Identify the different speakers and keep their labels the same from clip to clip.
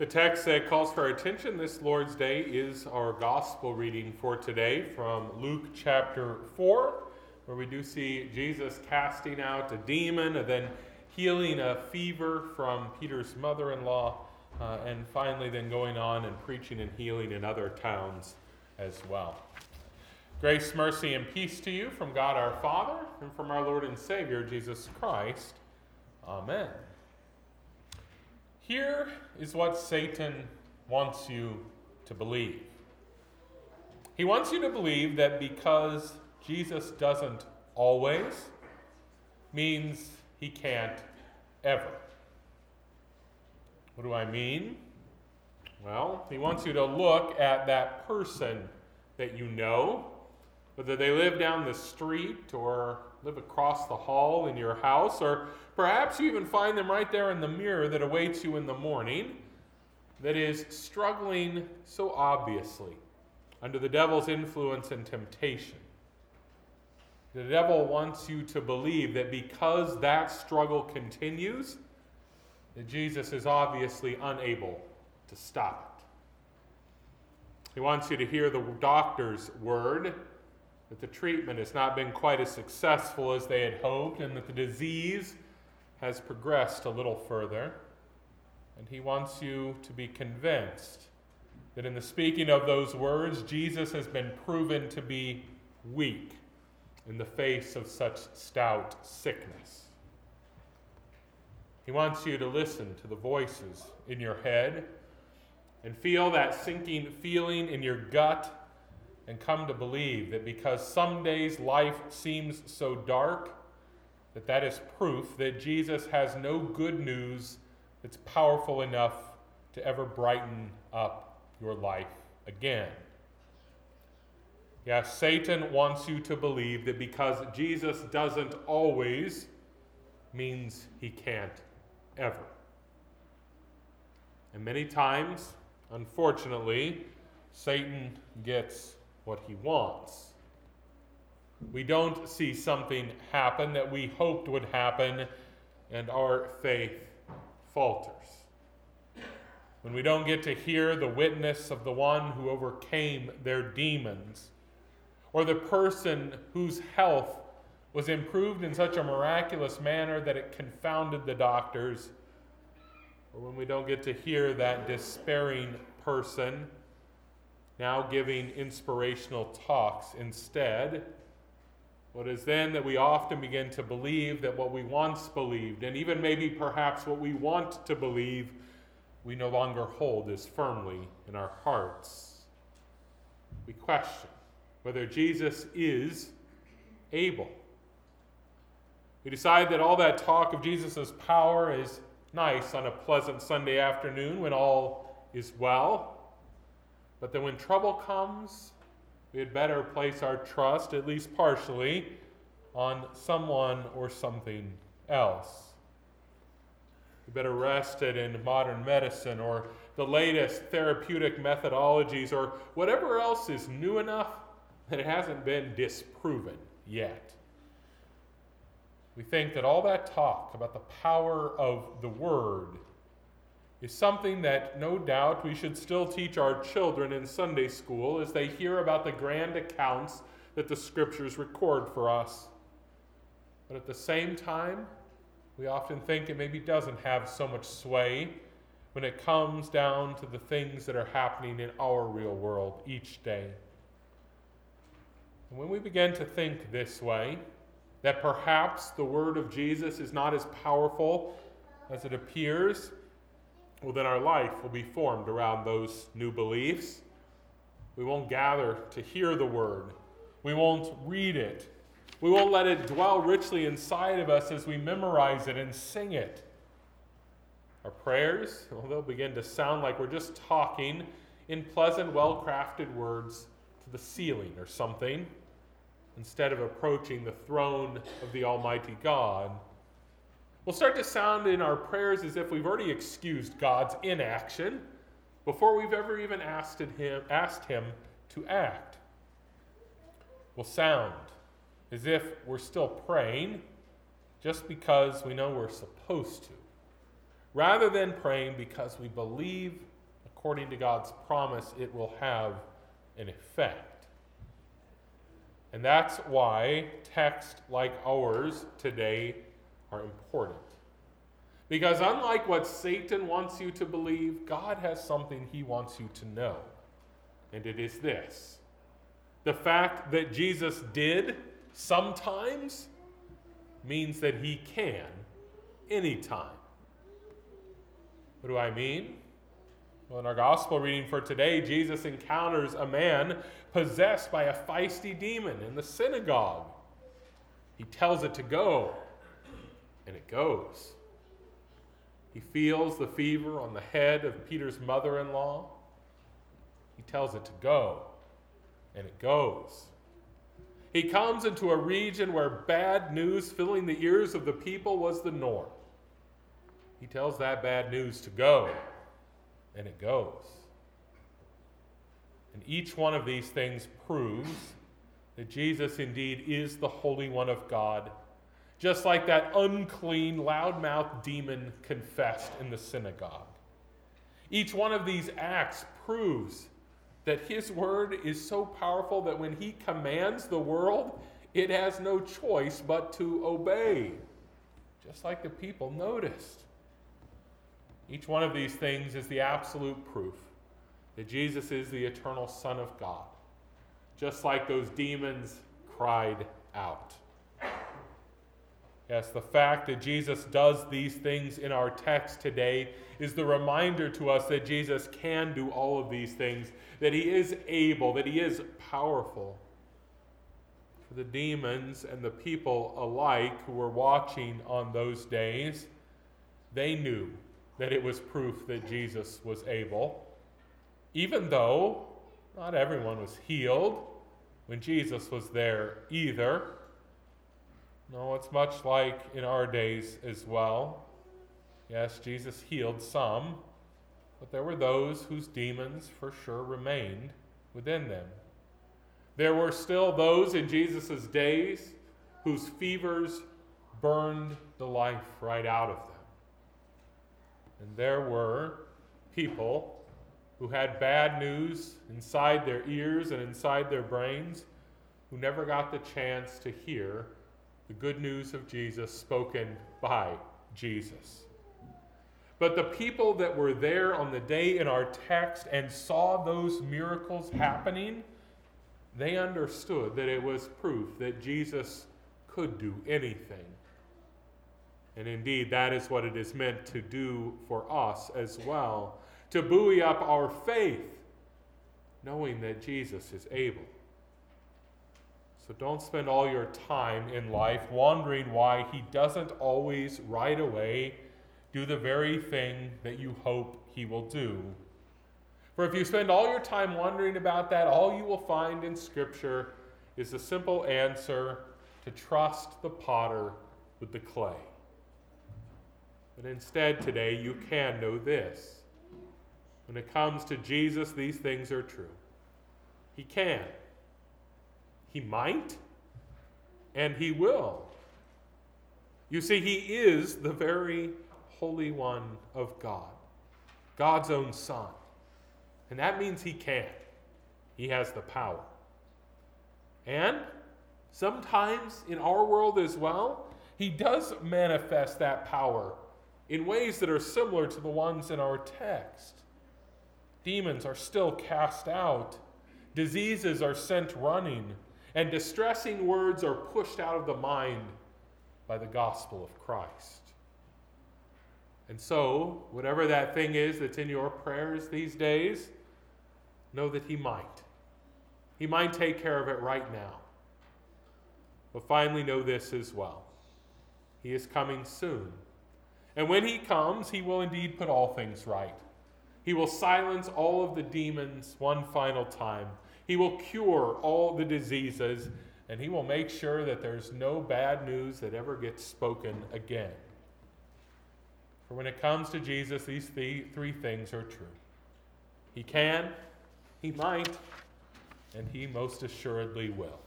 Speaker 1: The text that calls for our attention this Lord's Day is our gospel reading for today from Luke chapter 4, where we do see Jesus casting out a demon and then healing a fever from Peter's mother in law, uh, and finally then going on and preaching and healing in other towns as well. Grace, mercy, and peace to you from God our Father and from our Lord and Savior Jesus Christ. Amen. Here is what Satan wants you to believe. He wants you to believe that because Jesus doesn't always means he can't ever. What do I mean? Well, he wants you to look at that person that you know, whether they live down the street or live across the hall in your house, or perhaps you even find them right there in the mirror that awaits you in the morning that is struggling so obviously under the devil's influence and temptation. The devil wants you to believe that because that struggle continues, that Jesus is obviously unable to stop it. He wants you to hear the doctor's word that the treatment has not been quite as successful as they had hoped and that the disease has progressed a little further. And he wants you to be convinced that in the speaking of those words, Jesus has been proven to be weak in the face of such stout sickness. He wants you to listen to the voices in your head and feel that sinking feeling in your gut and come to believe that because some days life seems so dark, that that is proof that Jesus has no good news that's powerful enough to ever brighten up your life again. Yes, Satan wants you to believe that because Jesus doesn't always means he can't ever. And many times, unfortunately, Satan gets what he wants. We don't see something happen that we hoped would happen, and our faith falters. When we don't get to hear the witness of the one who overcame their demons, or the person whose health was improved in such a miraculous manner that it confounded the doctors, or when we don't get to hear that despairing person now giving inspirational talks instead. What is then that we often begin to believe that what we once believed, and even maybe perhaps what we want to believe, we no longer hold as firmly in our hearts. We question whether Jesus is able. We decide that all that talk of Jesus' power is nice on a pleasant Sunday afternoon when all is well. But then when trouble comes, we had better place our trust, at least partially, on someone or something else. We better rest it in modern medicine or the latest therapeutic methodologies or whatever else is new enough that it hasn't been disproven yet. We think that all that talk about the power of the Word is something that no doubt we should still teach our children in Sunday school as they hear about the grand accounts that the scriptures record for us. But at the same time, we often think it maybe doesn't have so much sway when it comes down to the things that are happening in our real world each day. And when we begin to think this way, that perhaps the word of Jesus is not as powerful as it appears, well, then our life will be formed around those new beliefs. We won't gather to hear the word, we won't read it, we won't let it dwell richly inside of us as we memorize it and sing it. Our prayers, well, they'll begin to sound like we're just talking in pleasant, well crafted words to the ceiling or something, instead of approaching the throne of the Almighty God will start to sound in our prayers as if we've already excused God's inaction before we've ever even asked him, asked him to act. We'll sound as if we're still praying just because we know we're supposed to, rather than praying because we believe, according to God's promise, it will have an effect. And that's why texts like ours today are important. Because unlike what Satan wants you to believe, God has something he wants you to know. And it is this the fact that Jesus did sometimes means that he can anytime. What do I mean? Well, in our gospel reading for today, Jesus encounters a man possessed by a feisty demon in the synagogue. He tells it to go, and it goes. He feels the fever on the head of Peter's mother in law. He tells it to go, and it goes. He comes into a region where bad news filling the ears of the people was the norm. He tells that bad news to go, and it goes. And each one of these things proves that Jesus indeed is the Holy One of God, just like that unclean, loudmouth demon confessed in the synagogue. Each one of these acts proves that his word is so powerful that when he commands the world, it has no choice but to obey, just like the people noticed. Each one of these things is the absolute proof that Jesus is the eternal Son of God, just like those demons cried out. Yes, the fact that Jesus does these things in our text today is the reminder to us that Jesus can do all of these things, that he is able, that he is powerful. For the demons and the people alike who were watching on those days, they knew that it was proof that Jesus was able, even though not everyone was healed when Jesus was there either. No, it's much like in our days as well. Yes, Jesus healed some, but there were those whose demons for sure remained within them. There were still those in Jesus' days whose fevers burned the life right out of them. And there were people who had bad news inside their ears and inside their brains who never got the chance to hear the good news of Jesus spoken by Jesus. But the people that were there on the day in our text and saw those miracles happening, they understood that it was proof that Jesus could do anything. And indeed, that is what it is meant to do for us as well to buoy up our faith, knowing that Jesus is able. So don't spend all your time in life wondering why He doesn't always right away do the very thing that you hope He will do. For if you spend all your time wondering about that, all you will find in Scripture is the simple answer to trust the potter with the clay. But instead, today, you can know this. When it comes to Jesus, these things are true. He can. He might, and he will. You see, he is the very Holy One of God, God's own Son. And that means he can. He has the power. And sometimes in our world as well, he does manifest that power in ways that are similar to the ones in our text. Demons are still cast out, diseases are sent running and distressing words are pushed out of the mind by the gospel of Christ. And so, whatever that thing is that's in your prayers these days, know that He might. He might take care of it right now. But finally, know this as well He is coming soon. And when He comes, He will indeed put all things right. He will silence all of the demons one final time he will cure all the diseases, and He will make sure that there's no bad news that ever gets spoken again. For when it comes to Jesus, these three things are true He can, He might, and He most assuredly will.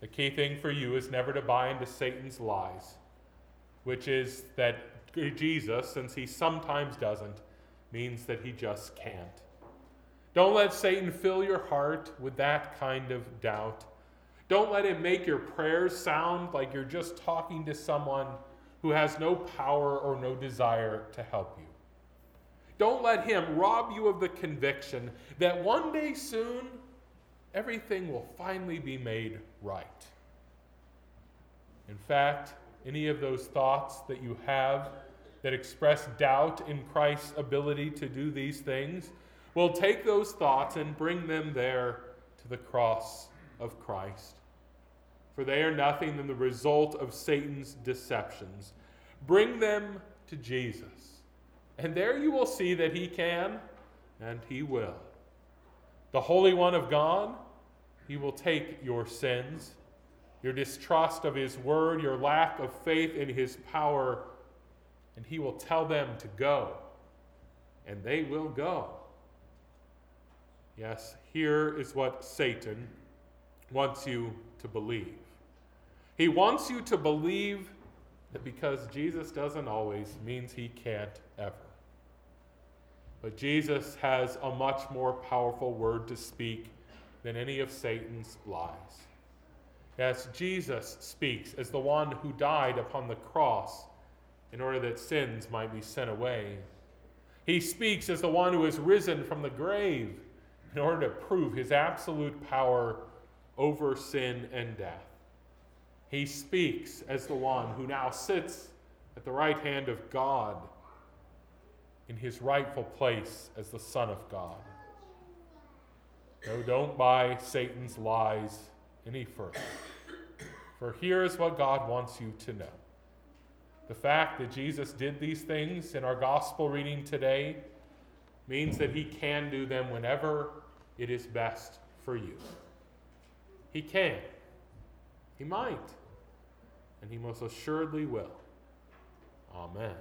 Speaker 1: The key thing for you is never to buy into Satan's lies, which is that Jesus, since he sometimes doesn't, means that he just can't. Don't let Satan fill your heart with that kind of doubt. Don't let him make your prayers sound like you're just talking to someone who has no power or no desire to help you. Don't let him rob you of the conviction that one day soon everything will finally be made right. In fact, any of those thoughts that you have that express doubt in Christ's ability to do these things, will take those thoughts and bring them there to the cross of Christ. For they are nothing than the result of Satan's deceptions. Bring them to Jesus. And there you will see that he can and he will. The Holy One of God, he will take your sins, your distrust of his word, your lack of faith in his power, and he will tell them to go. And they will go. Yes, here is what Satan wants you to believe. He wants you to believe that because Jesus doesn't always means he can't ever. But Jesus has a much more powerful word to speak than any of Satan's lies. Yes, Jesus speaks as the one who died upon the cross in order that sins might be sent away. He speaks as the one who has risen from the grave in order to prove his absolute power over sin and death. He speaks as the one who now sits at the right hand of God in his rightful place as the Son of God. No, don't buy Satan's lies any further. For here is what God wants you to know. The fact that Jesus did these things in our gospel reading today means that he can do them whenever it is best for you. He can. He might. And he most assuredly will. Amen.